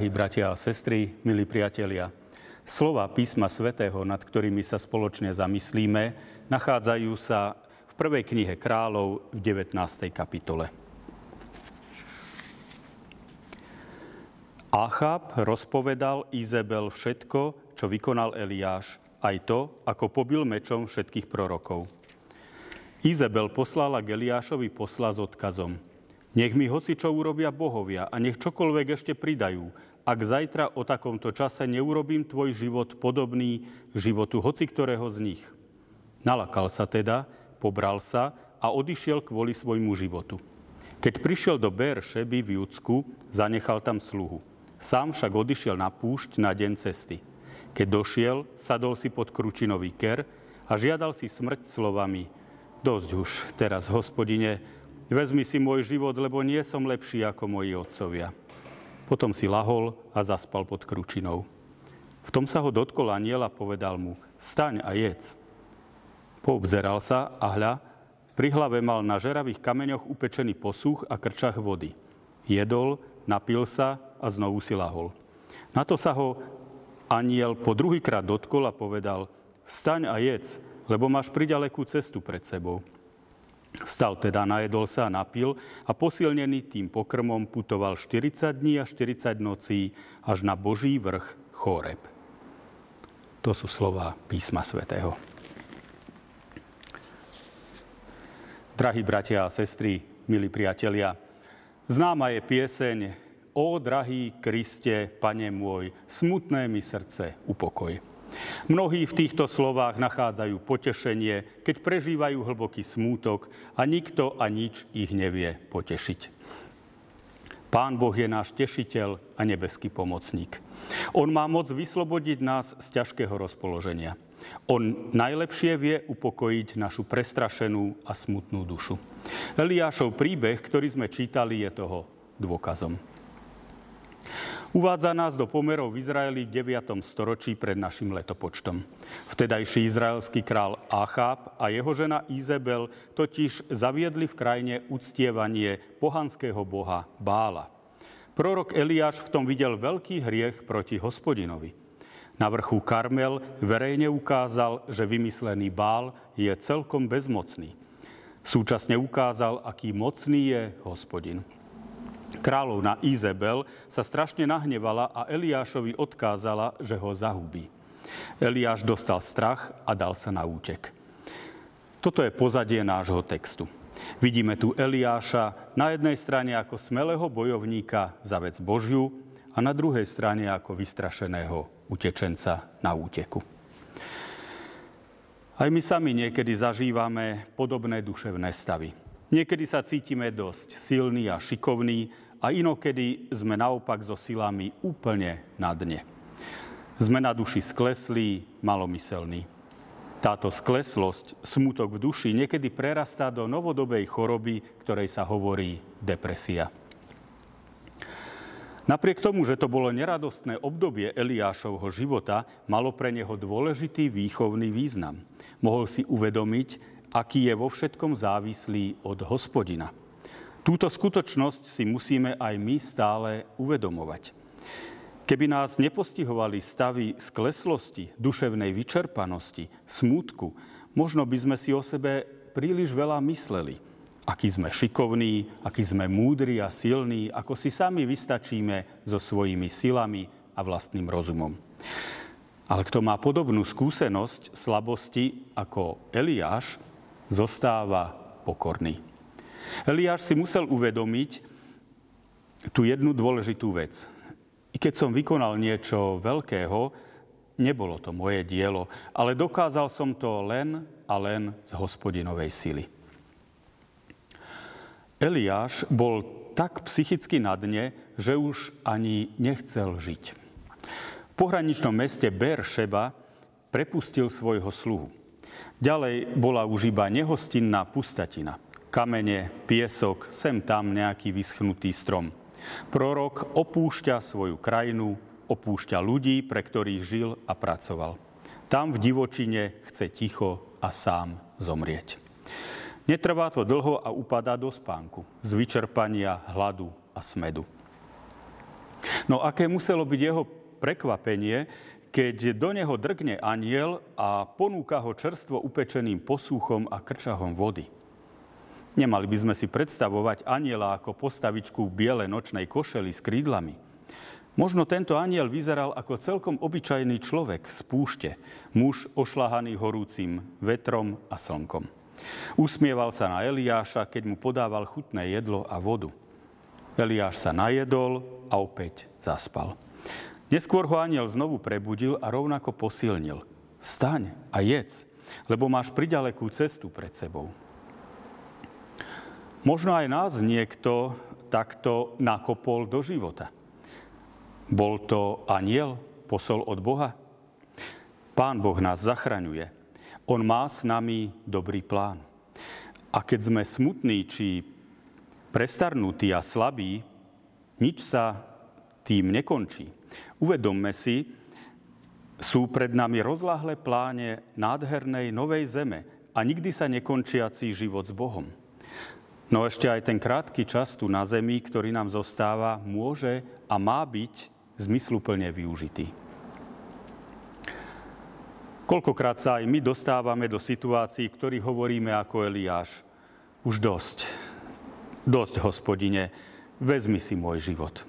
Drahí bratia a sestry, milí priatelia, slova písma svätého, nad ktorými sa spoločne zamyslíme, nachádzajú sa v prvej knihe kráľov v 19. kapitole. Achab rozpovedal Izabel všetko, čo vykonal Eliáš, aj to, ako pobil mečom všetkých prorokov. Izabel poslala k Eliášovi posla s odkazom – nech mi hoci čo urobia bohovia a nech čokoľvek ešte pridajú, ak zajtra o takomto čase neurobím tvoj život podobný životu hoci ktorého z nich. Nalakal sa teda, pobral sa a odišiel kvôli svojmu životu. Keď prišiel do Šeby v Judsku, zanechal tam sluhu. Sám však odišiel na púšť na deň cesty. Keď došiel, sadol si pod kručinový ker a žiadal si smrť slovami Dosť už teraz, hospodine, Vezmi si môj život, lebo nie som lepší ako moji otcovia. Potom si lahol a zaspal pod kručinou. V tom sa ho dotkol aniel a povedal mu, vstaň a jedz. Poobzeral sa a hľa, pri hlave mal na žeravých kameňoch upečený posuch a krčach vody. Jedol, napil sa a znovu si lahol. Na to sa ho aniel po druhýkrát dotkol a povedal, vstaň a jedz, lebo máš priďalekú cestu pred sebou. Vstal teda, najedol sa a napil a posilnený tým pokrmom putoval 40 dní a 40 nocí až na Boží vrch Chóreb. To sú slova písma svätého. Drahí bratia a sestry, milí priatelia, známa je pieseň O drahý Kriste, Pane môj, smutné mi srdce upokoj. Mnohí v týchto slovách nachádzajú potešenie, keď prežívajú hlboký smútok a nikto a nič ich nevie potešiť. Pán Boh je náš tešiteľ a nebeský pomocník. On má moc vyslobodiť nás z ťažkého rozpoloženia. On najlepšie vie upokojiť našu prestrašenú a smutnú dušu. Eliášov príbeh, ktorý sme čítali, je toho dôkazom. Uvádza nás do pomerov v Izraeli v 9. storočí pred našim letopočtom. Vtedajší izraelský král Achab a jeho žena Izabel totiž zaviedli v krajine uctievanie pohanského boha Bála. Prorok Eliáš v tom videl veľký hriech proti hospodinovi. Na vrchu Karmel verejne ukázal, že vymyslený Bál je celkom bezmocný. Súčasne ukázal, aký mocný je hospodin. Kráľovna Izabel sa strašne nahnevala a Eliášovi odkázala, že ho zahubí. Eliáš dostal strach a dal sa na útek. Toto je pozadie nášho textu. Vidíme tu Eliáša na jednej strane ako smelého bojovníka za vec Božiu a na druhej strane ako vystrašeného utečenca na úteku. Aj my sami niekedy zažívame podobné duševné stavy. Niekedy sa cítime dosť silní a šikovní a inokedy sme naopak so silami úplne na dne. Sme na duši skleslí, malomyselní. Táto skleslosť, smutok v duši niekedy prerastá do novodobej choroby, ktorej sa hovorí depresia. Napriek tomu, že to bolo neradostné obdobie Eliášovho života, malo pre neho dôležitý výchovný význam. Mohol si uvedomiť, aký je vo všetkom závislý od hospodina. Túto skutočnosť si musíme aj my stále uvedomovať. Keby nás nepostihovali stavy skleslosti, duševnej vyčerpanosti, smútku, možno by sme si o sebe príliš veľa mysleli. Aký sme šikovní, aký sme múdri a silní, ako si sami vystačíme so svojimi silami a vlastným rozumom. Ale kto má podobnú skúsenosť slabosti ako Eliáš, zostáva pokorný. Eliáš si musel uvedomiť tú jednu dôležitú vec. I keď som vykonal niečo veľkého, nebolo to moje dielo, ale dokázal som to len a len z hospodinovej sily. Eliáš bol tak psychicky na dne, že už ani nechcel žiť. V pohraničnom meste Beršeba prepustil svojho sluhu. Ďalej bola už iba nehostinná pustatina. Kamene, piesok, sem tam nejaký vyschnutý strom. Prorok opúšťa svoju krajinu, opúšťa ľudí, pre ktorých žil a pracoval. Tam v divočine chce ticho a sám zomrieť. Netrvá to dlho a upadá do spánku z vyčerpania, hladu a smedu. No aké muselo byť jeho prekvapenie, keď do neho drgne aniel a ponúka ho čerstvo upečeným posúchom a krčahom vody. Nemali by sme si predstavovať aniela ako postavičku biele nočnej košely s krídlami. Možno tento aniel vyzeral ako celkom obyčajný človek z púšte, muž ošlahaný horúcim vetrom a slnkom. Usmieval sa na Eliáša, keď mu podával chutné jedlo a vodu. Eliáš sa najedol a opäť zaspal. Neskôr ho aniel znovu prebudil a rovnako posilnil. Vstaň a jedz, lebo máš pridalekú cestu pred sebou. Možno aj nás niekto takto nakopol do života. Bol to aniel, posol od Boha? Pán Boh nás zachraňuje. On má s nami dobrý plán. A keď sme smutní či prestarnutí a slabí, nič sa tým nekončí. Uvedomme si, sú pred nami rozláhle pláne nádhernej novej zeme a nikdy sa nekončiaci život s Bohom. No ešte aj ten krátky čas tu na zemi, ktorý nám zostáva, môže a má byť zmysluplne využitý. Koľkokrát sa aj my dostávame do situácií, ktorých hovoríme ako Eliáš. Už dosť. Dosť, hospodine, vezmi si môj život.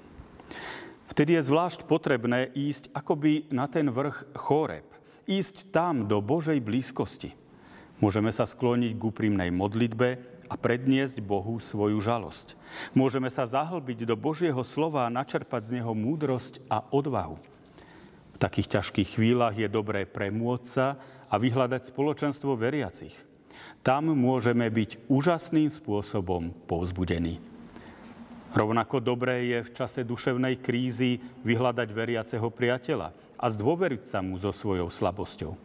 Vtedy je zvlášť potrebné ísť akoby na ten vrch chóreb. Ísť tam do Božej blízkosti. Môžeme sa skloniť k úprimnej modlitbe a predniesť Bohu svoju žalosť. Môžeme sa zahlbiť do Božieho slova a načerpať z neho múdrosť a odvahu. V takých ťažkých chvíľach je dobré premôcť sa a vyhľadať spoločenstvo veriacich. Tam môžeme byť úžasným spôsobom povzbudení. Rovnako dobré je v čase duševnej krízy vyhľadať veriaceho priateľa a zdôveriť sa mu so svojou slabosťou,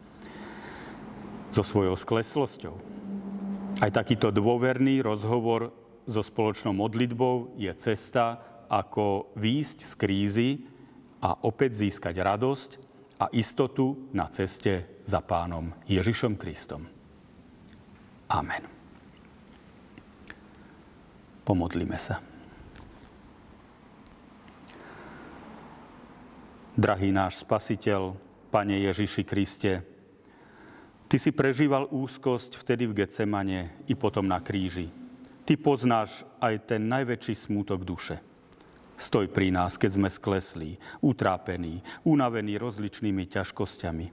so svojou skleslosťou. Aj takýto dôverný rozhovor so spoločnou modlitbou je cesta, ako výjsť z krízy a opäť získať radosť a istotu na ceste za pánom Ježišom Kristom. Amen. Pomodlíme sa. Drahý náš Spasiteľ, Pane Ježiši Kriste, Ty si prežíval úzkosť vtedy v Getsemane i potom na kríži. Ty poznáš aj ten najväčší smútok duše. Stoj pri nás, keď sme skleslí, utrápení, unavení rozličnými ťažkosťami.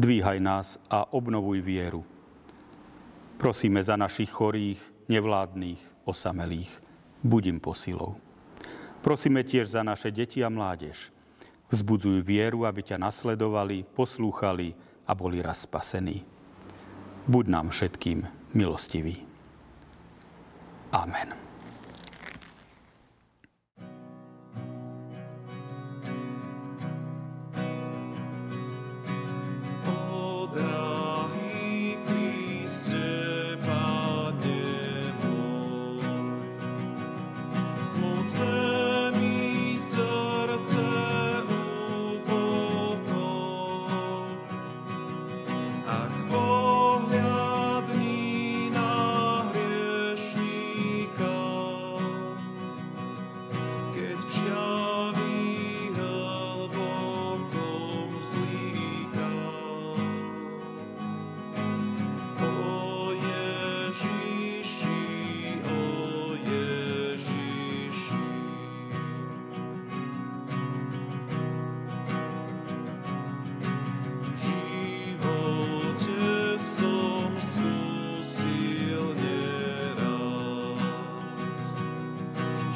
Dvíhaj nás a obnovuj vieru. Prosíme za našich chorých, nevládnych, osamelých. Buď im posilou. Prosíme tiež za naše deti a mládež, Vzbudzuj vieru, aby ťa nasledovali, poslúchali a boli raz spasení. Buď nám všetkým milostivý. Amen.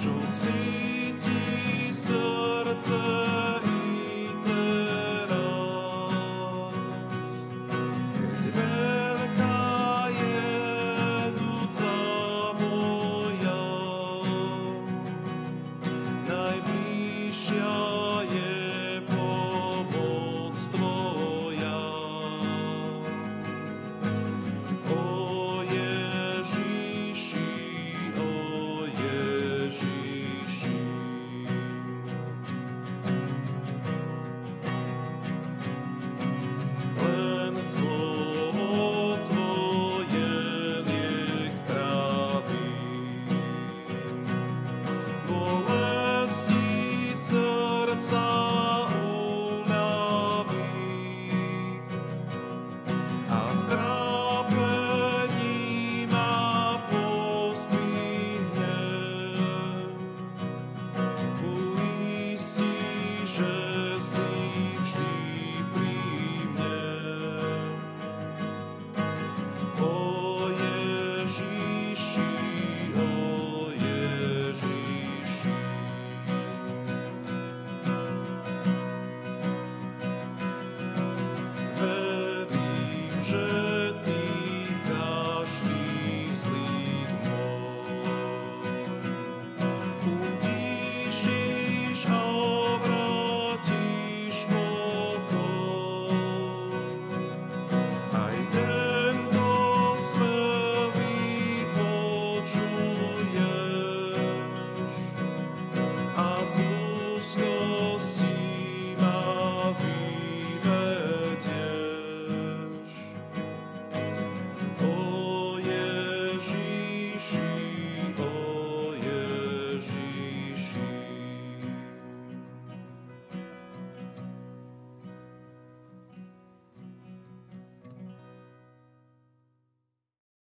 rzucy